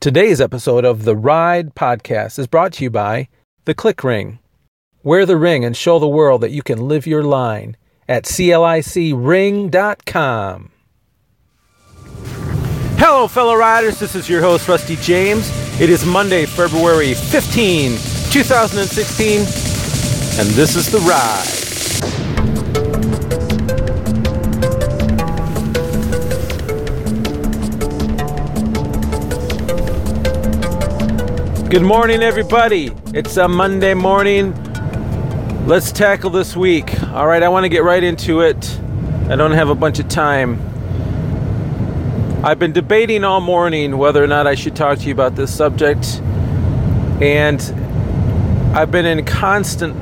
Today's episode of the Ride podcast is brought to you by The Click Ring. Wear the ring and show the world that you can live your line at CLICring.com. Hello, fellow riders. This is your host, Rusty James. It is Monday, February 15, 2016, and this is The Ride. Good morning, everybody. It's a Monday morning. Let's tackle this week. All right, I want to get right into it. I don't have a bunch of time. I've been debating all morning whether or not I should talk to you about this subject, and I've been in constant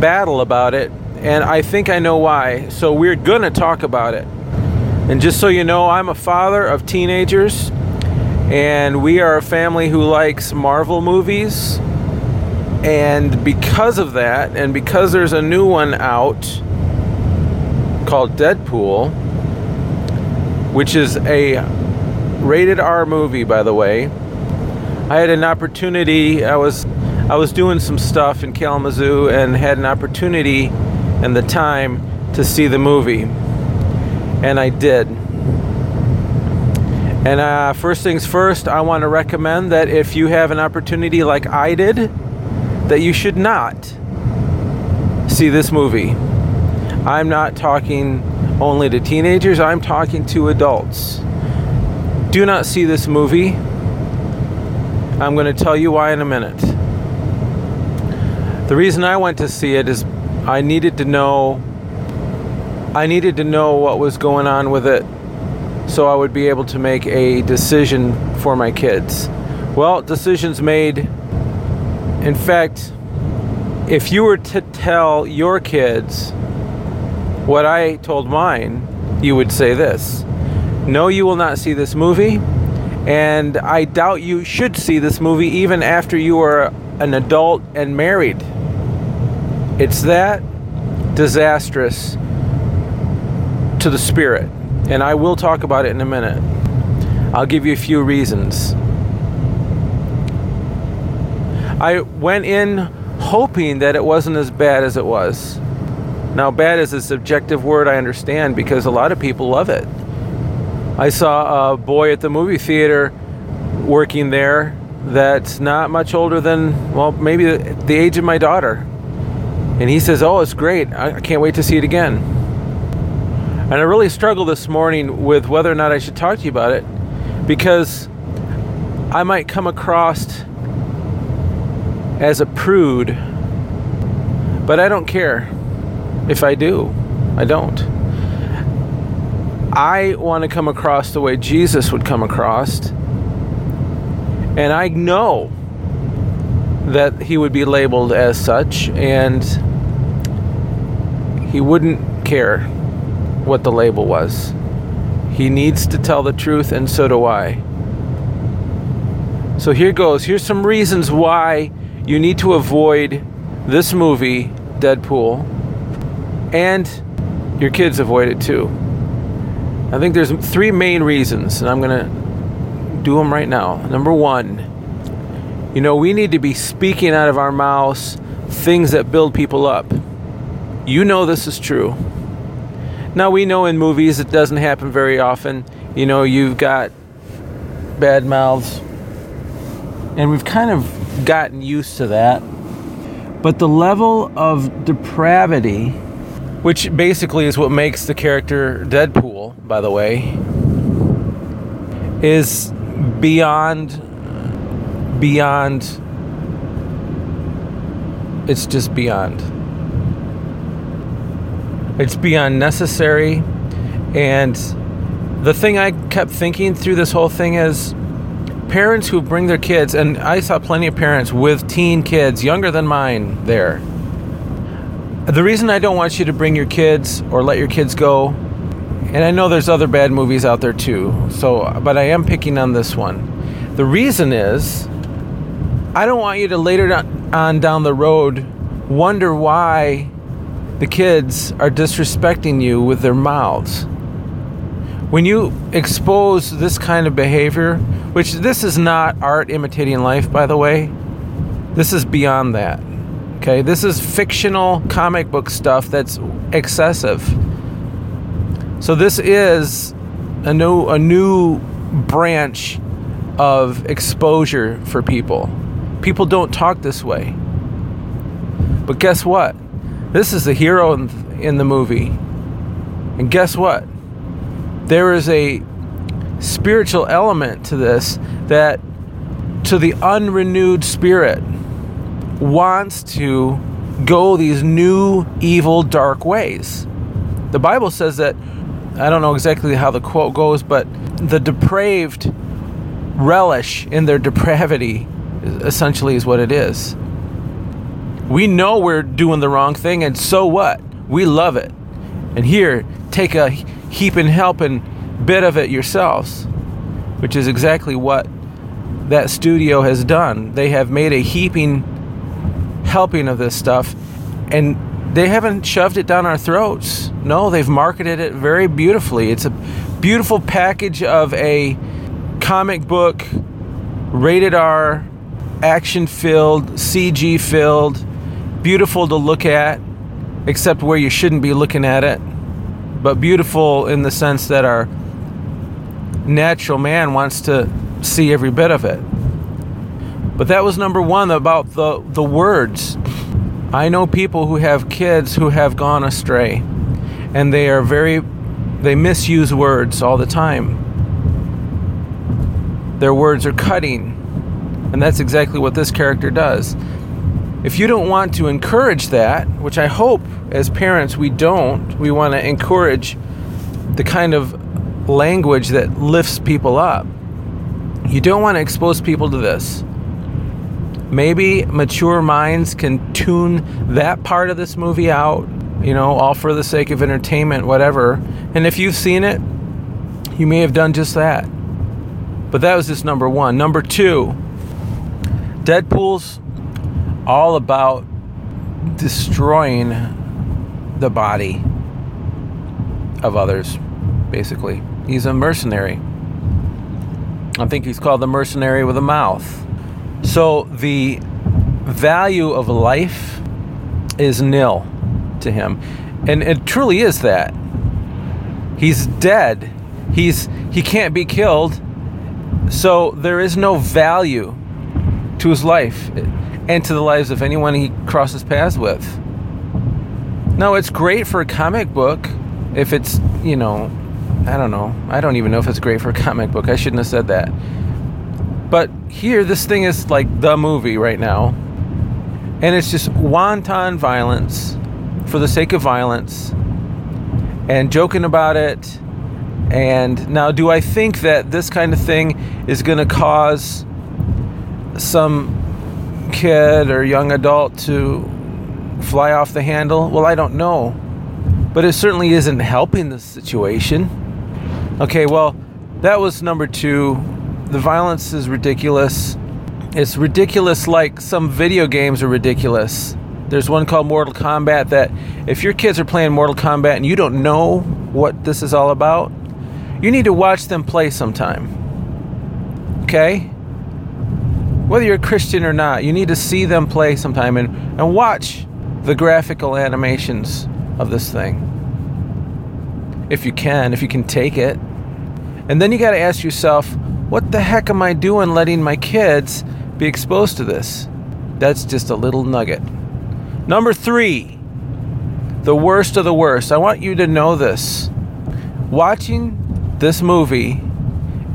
battle about it, and I think I know why. So, we're going to talk about it. And just so you know, I'm a father of teenagers and we are a family who likes Marvel movies. And because of that, and because there's a new one out called Deadpool, which is a rated R movie, by the way, I had an opportunity. I was I was doing some stuff in Kalamazoo and had an opportunity and the time to see the movie, and I did. And uh, first things first, I want to recommend that if you have an opportunity like I did, that you should not see this movie. I'm not talking only to teenagers, I'm talking to adults. Do not see this movie. I'm going to tell you why in a minute. The reason I went to see it is I needed to know I needed to know what was going on with it so I would be able to make a decision for my kids. Well, decisions made. In fact, if you were to tell your kids what I told mine, you would say this No, you will not see this movie, and I doubt you should see this movie even after you are an adult and married. It's that disastrous to the spirit and I will talk about it in a minute. I'll give you a few reasons. I went in hoping that it wasn't as bad as it was. Now, bad is a subjective word, I understand, because a lot of people love it. I saw a boy at the movie theater working there that's not much older than, well, maybe the age of my daughter. And he says, Oh, it's great. I can't wait to see it again. And I really struggled this morning with whether or not I should talk to you about it because I might come across as a prude, but I don't care if I do. I don't. I want to come across the way Jesus would come across. And I know that he would be labeled as such, and he wouldn't care what the label was. He needs to tell the truth, and so do I. So here goes. Here's some reasons why you need to avoid this movie, Deadpool, and your kids avoid it too. I think there's three main reasons, and I'm going to do them right now. Number one, you know, we need to be speaking out of our mouths things that build people up. You know this is true. Now we know in movies it doesn't happen very often. You know, you've got bad mouths, and we've kind of gotten used to that. But the level of depravity, which basically is what makes the character Deadpool, by the way, is beyond beyond it's just beyond it's beyond necessary. And the thing I kept thinking through this whole thing is parents who bring their kids, and I saw plenty of parents with teen kids younger than mine there. The reason I don't want you to bring your kids or let your kids go, and I know there's other bad movies out there too, so but I am picking on this one. The reason is I don't want you to later on down the road wonder why the kids are disrespecting you with their mouths. When you expose this kind of behavior, which this is not art imitating life, by the way. This is beyond that. Okay, this is fictional comic book stuff that's excessive. So this is a new a new branch of exposure for people. People don't talk this way. But guess what? This is the hero in, in the movie. And guess what? There is a spiritual element to this that to the unrenewed spirit wants to go these new evil dark ways. The Bible says that I don't know exactly how the quote goes, but the depraved relish in their depravity essentially is what it is. We know we're doing the wrong thing, and so what? We love it. And here, take a heaping helping bit of it yourselves, which is exactly what that studio has done. They have made a heaping helping of this stuff, and they haven't shoved it down our throats. No, they've marketed it very beautifully. It's a beautiful package of a comic book, rated R, action filled, CG filled, beautiful to look at, except where you shouldn't be looking at it, but beautiful in the sense that our natural man wants to see every bit of it. But that was number one about the, the words. I know people who have kids who have gone astray, and they are very, they misuse words all the time. Their words are cutting, and that's exactly what this character does. If you don't want to encourage that, which I hope as parents we don't, we want to encourage the kind of language that lifts people up. You don't want to expose people to this. Maybe mature minds can tune that part of this movie out, you know, all for the sake of entertainment, whatever. And if you've seen it, you may have done just that. But that was just number one. Number two, Deadpool's all about destroying the body of others, basically. He's a mercenary. I think he's called the mercenary with a mouth. So the value of life is nil to him. And it truly is that. He's dead. He's he can't be killed. So there is no value to his life and to the lives of anyone he crosses paths with. No, it's great for a comic book if it's, you know, I don't know. I don't even know if it's great for a comic book. I shouldn't have said that. But here, this thing is like the movie right now. And it's just wanton violence for the sake of violence and joking about it. And now, do I think that this kind of thing is going to cause some kid or young adult to fly off the handle? Well, I don't know. But it certainly isn't helping the situation. Okay, well, that was number two. The violence is ridiculous. It's ridiculous like some video games are ridiculous. There's one called Mortal Kombat that if your kids are playing Mortal Kombat and you don't know what this is all about, you need to watch them play sometime. Okay? Whether you're a Christian or not, you need to see them play sometime and, and watch the graphical animations of this thing. If you can, if you can take it. And then you got to ask yourself, what the heck am I doing letting my kids be exposed to this? That's just a little nugget. Number three, the worst of the worst. I want you to know this. Watching this movie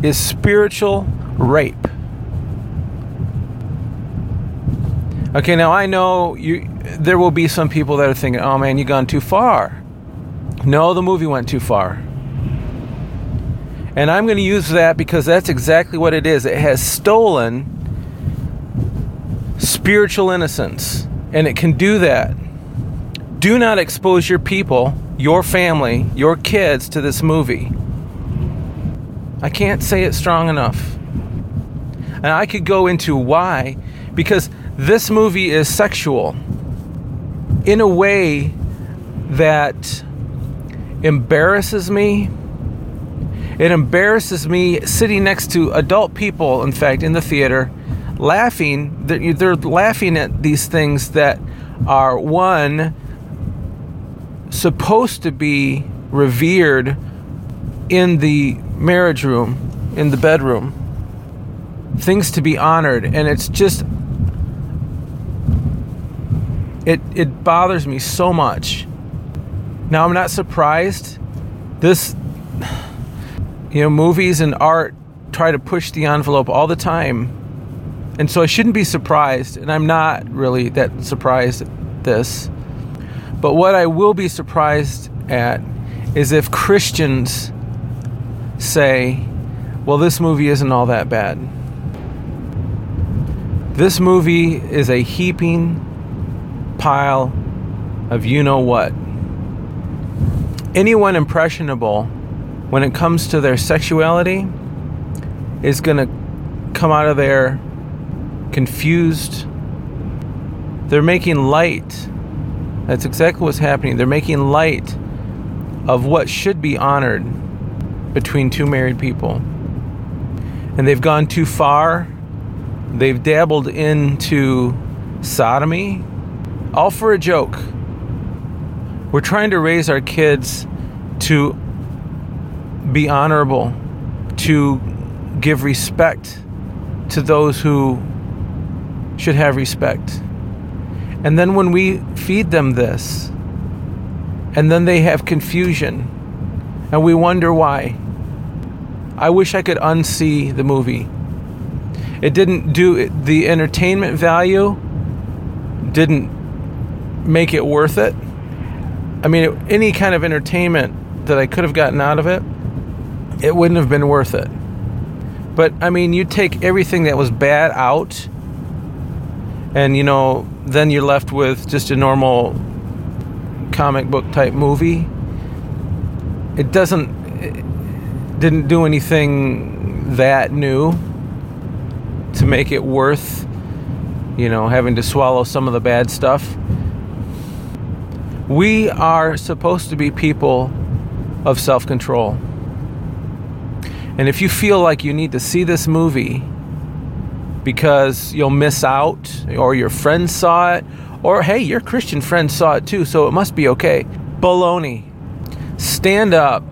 is spiritual rape. Okay, now I know you. There will be some people that are thinking, "Oh man, you've gone too far." No, the movie went too far. And I'm going to use that because that's exactly what it is. It has stolen spiritual innocence, and it can do that. Do not expose your people, your family, your kids to this movie. I can't say it strong enough. And I could go into why, because this movie is sexual in a way that embarrasses me It embarrasses me sitting next to adult people, in fact, in the theater, laughing. They're laughing at these things that are, one, supposed to be revered in the marriage room, in the bedroom. Things to be honored. And it's just, it, it bothers me so much. Now, I'm not surprised. This, you know, movies and art try to push the envelope all the time. And so I shouldn't be surprised. And I'm not really that surprised at this. But what I will be surprised at is if Christians say, well, this movie isn't all that bad. This movie is a heaping pile of you know what. Anyone impressionable when it comes to their sexuality is going to come out of there confused. They're making light that's exactly what's happening. They're making light of what should be honored between two married people. And they've gone too far. They've dabbled into sodomy, all for a joke. We're trying to raise our kids to be honorable, to give respect to those who should have respect. And then when we feed them this, and then they have confusion, and we wonder why. I wish I could unsee the movie. It didn't do the entertainment value, didn't make it worth it. I mean, any kind of entertainment that I could have gotten out of it, it wouldn't have been worth it. But I mean, you take everything that was bad out, and you know, then you're left with just a normal comic book type movie. It doesn't it didn't do anything that new to make it worth you know having to swallow some of the bad stuff. We are supposed to be people of self-control. And if you feel like you need to see this movie because you'll miss out, or your friends saw it, or hey, your Christian friends saw it too, so it must be okay. Baloney. Stand up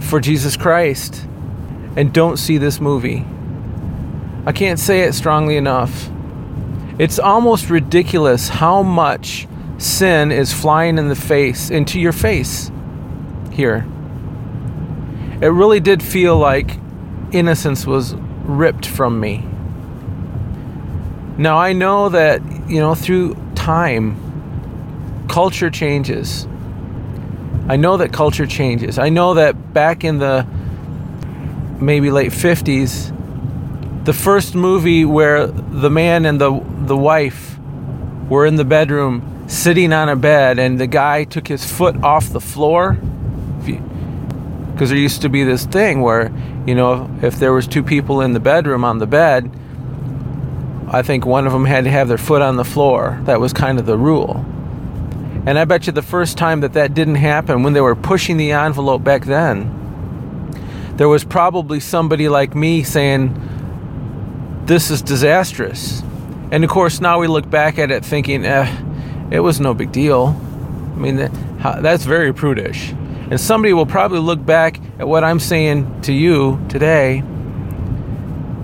for Jesus Christ and don't see this movie. I can't say it strongly enough. It's almost ridiculous how much sin is flying in the face, into your face here. It really did feel like innocence was ripped from me. Now I know that, you know, through time, culture changes. I know that culture changes. I know that back in the maybe late 50s, the first movie where the man and the the wife were in the bedroom sitting on a bed and the guy took his foot off the floor because there used to be this thing where you know if there was two people in the bedroom on the bed I think one of them had to have their foot on the floor. That was kind of the rule. And I bet you the first time that that didn't happen, when they were pushing the envelope back then, there was probably somebody like me saying, This is disastrous. And of course, now we look back at it thinking, eh, it was no big deal. I mean, that's very prudish. And somebody will probably look back at what I'm saying to you today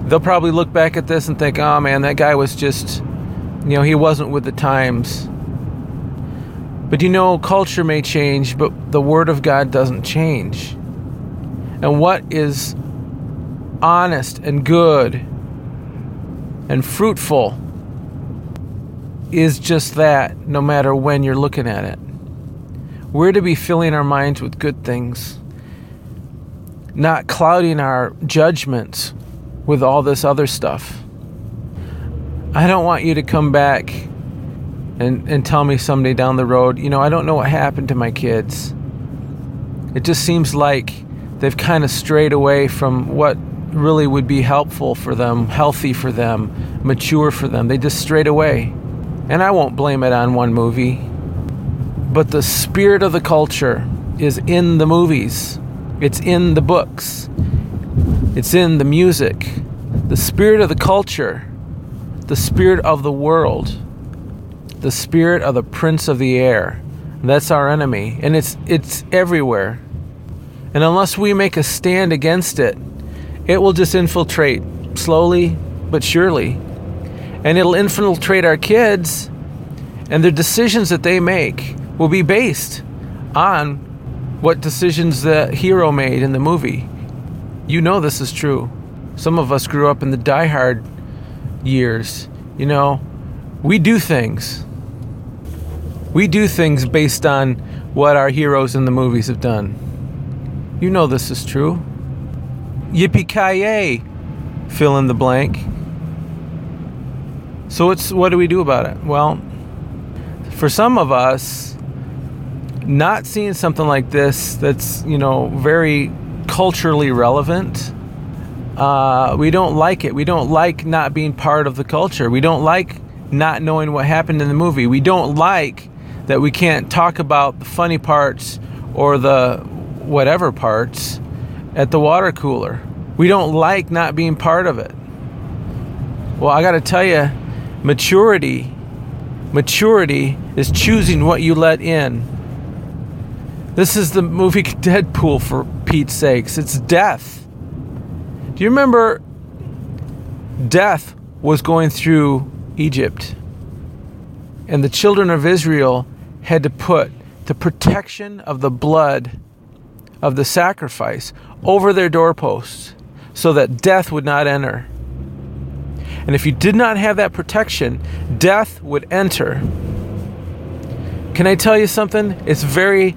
they'll probably look back at this and think, oh man, that guy was just, you know, he wasn't with the times. But you know, culture may change, but the Word of God doesn't change. And what is honest and good and fruitful is just that, no matter when you're looking at it. We're to be filling our minds with good things, not clouding our judgments with all this other stuff. I don't want you to come back and, and tell me someday down the road, you know, I don't know what happened to my kids. It just seems like they've kind of strayed away from what really would be helpful for them, healthy for them, mature for them. They just strayed away. And I won't blame it on one movie. But the spirit of the culture is in the movies, it's in the books. It's in the music, the spirit of the culture, the spirit of the world, the spirit of the prince of the air. That's our enemy, and it's it's everywhere. And unless we make a stand against it, it will just infiltrate slowly but surely. And it'll infiltrate our kids, and the decisions that they make will be based on what decisions the hero made in the movie. You know this is true. Some of us grew up in the Die Hard years. You know, we do things. We do things based on what our heroes in the movies have done. You know this is true. Yippee ki fill in the blank. So what do we do about it? Well, for some of us, not seeing something like this that's you know very culturally relevant, uh, we don't like it. We don't like not being part of the culture. We don't like not knowing what happened in the movie. We don't like that we can't talk about the funny parts or the whatever parts at the water cooler. We don't like not being part of it. Well, I got to tell you, maturity maturity is choosing what you let in. This is the movie Deadpool for Pete's sakes. It's death. Do you remember death was going through Egypt? And the children of Israel had to put the protection of the blood of the sacrifice over their doorposts so that death would not enter. And if you did not have that protection, death would enter. Can I tell you something? It's very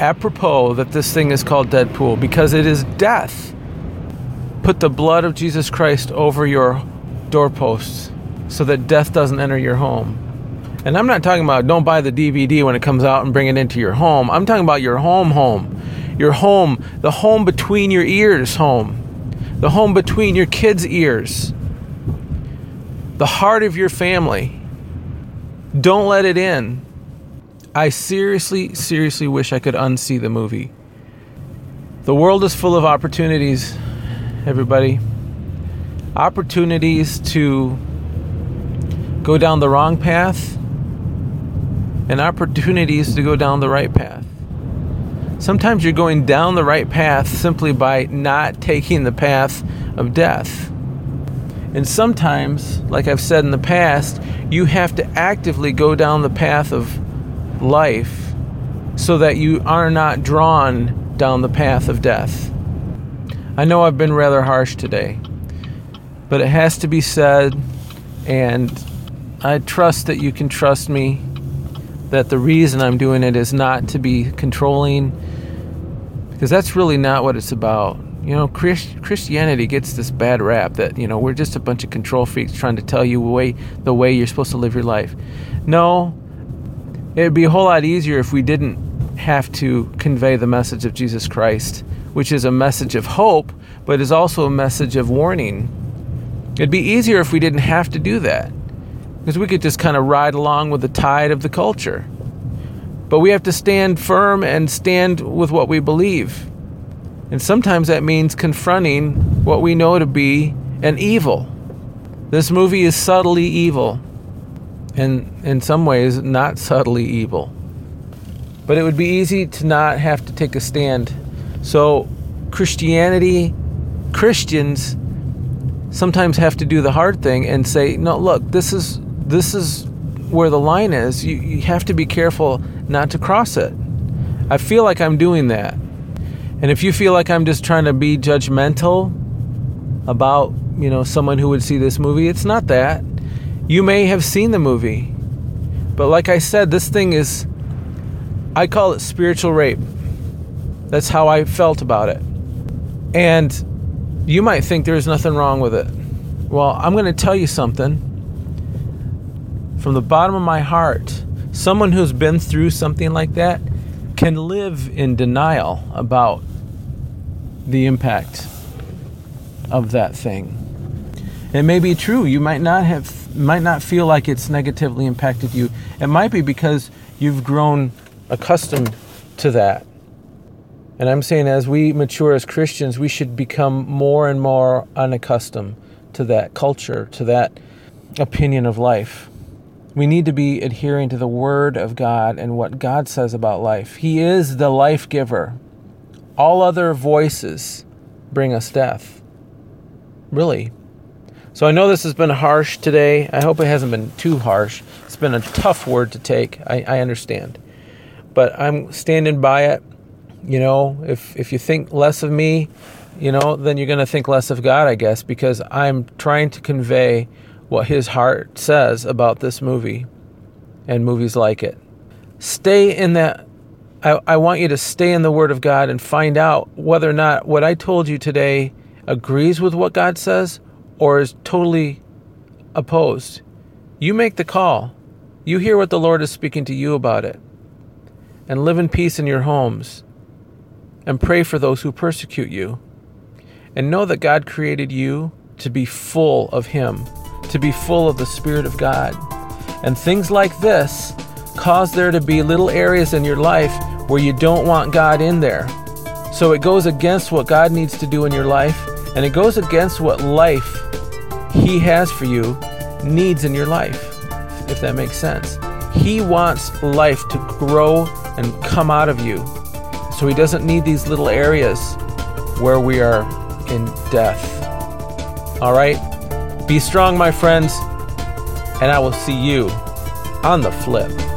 apropos that this thing is called Deadpool because it is death. Put the blood of Jesus Christ over your doorposts so that death doesn't enter your home. And I'm not talking about don't buy the DVD when it comes out and bring it into your home. I'm talking about your home home your home, the home between your ears home, the home between your kids' ears, the heart of your family. Don't let it in. I seriously, seriously wish I could unsee the movie. The world is full of opportunities, everybody. Opportunities to go down the wrong path and opportunities to go down the right path. Sometimes you're going down the right path simply by not taking the path of death. And sometimes, like I've said in the past, you have to actively go down the path of life so that you are not drawn down the path of death. I know I've been rather harsh today, but it has to be said, and I trust that you can trust me that the reason I'm doing it is not to be controlling, because that's really not what it's about. You know, Christ- Christianity gets this bad rap that you know we're just a bunch of control freaks trying to tell you way the way you're supposed to live your life. No, it'd be a whole lot easier if we didn't have to convey the message of Jesus Christ, which is a message of hope, but is also a message of warning. It'd be easier if we didn't have to do that because we could just kind of ride along with the tide of the culture. But we have to stand firm and stand with what we believe. And sometimes that means confronting what we know to be an evil. This movie is subtly evil, and in some ways, not subtly evil. But it would be easy to not have to take a stand. So, Christianity, Christians sometimes have to do the hard thing and say, no, look, this is this is where the line is. You, you have to be careful not to cross it. I feel like I'm doing that. And if you feel like I'm just trying to be judgmental about, you know, someone who would see this movie, it's not that. You may have seen the movie. But like I said, this thing is I call it spiritual rape. That's how I felt about it. And you might think there's nothing wrong with it. Well, I'm going to tell you something from the bottom of my heart, someone who's been through something like that can live in denial about the impact of that thing. It may be true. You might not have might not feel like it's negatively impacted you. It might be because you've grown accustomed to that. And I'm saying as we mature as Christians, we should become more and more unaccustomed to that culture, to that opinion of life. We need to be adhering to the Word of God and what God says about life. He is the life giver. All other voices bring us death. Really. So I know this has been harsh today. I hope it hasn't been too harsh. It's been a tough word to take. I, I understand. But I'm standing by it. You know, if, if you think less of me, you know, then you're going to think less of God, I guess, because I'm trying to convey what his heart says about this movie and movies like it. Stay in that. I, I want you to stay in the Word of God and find out whether or not what I told you today agrees with what God says or is totally opposed. You make the call. You hear what the Lord is speaking to you about it. And live in peace in your homes. And pray for those who persecute you. And know that God created you to be full of Him to be full of the Spirit of God. And things like this cause there to be little areas in your life where you don't want God in there. So it goes against what God needs to do in your life, and it goes against what life He has for you needs in your life, if that makes sense. He wants life to grow and come out of you. So He doesn't need these little areas where we are in death. All right? Be strong, my friends, and I will see you on the flip.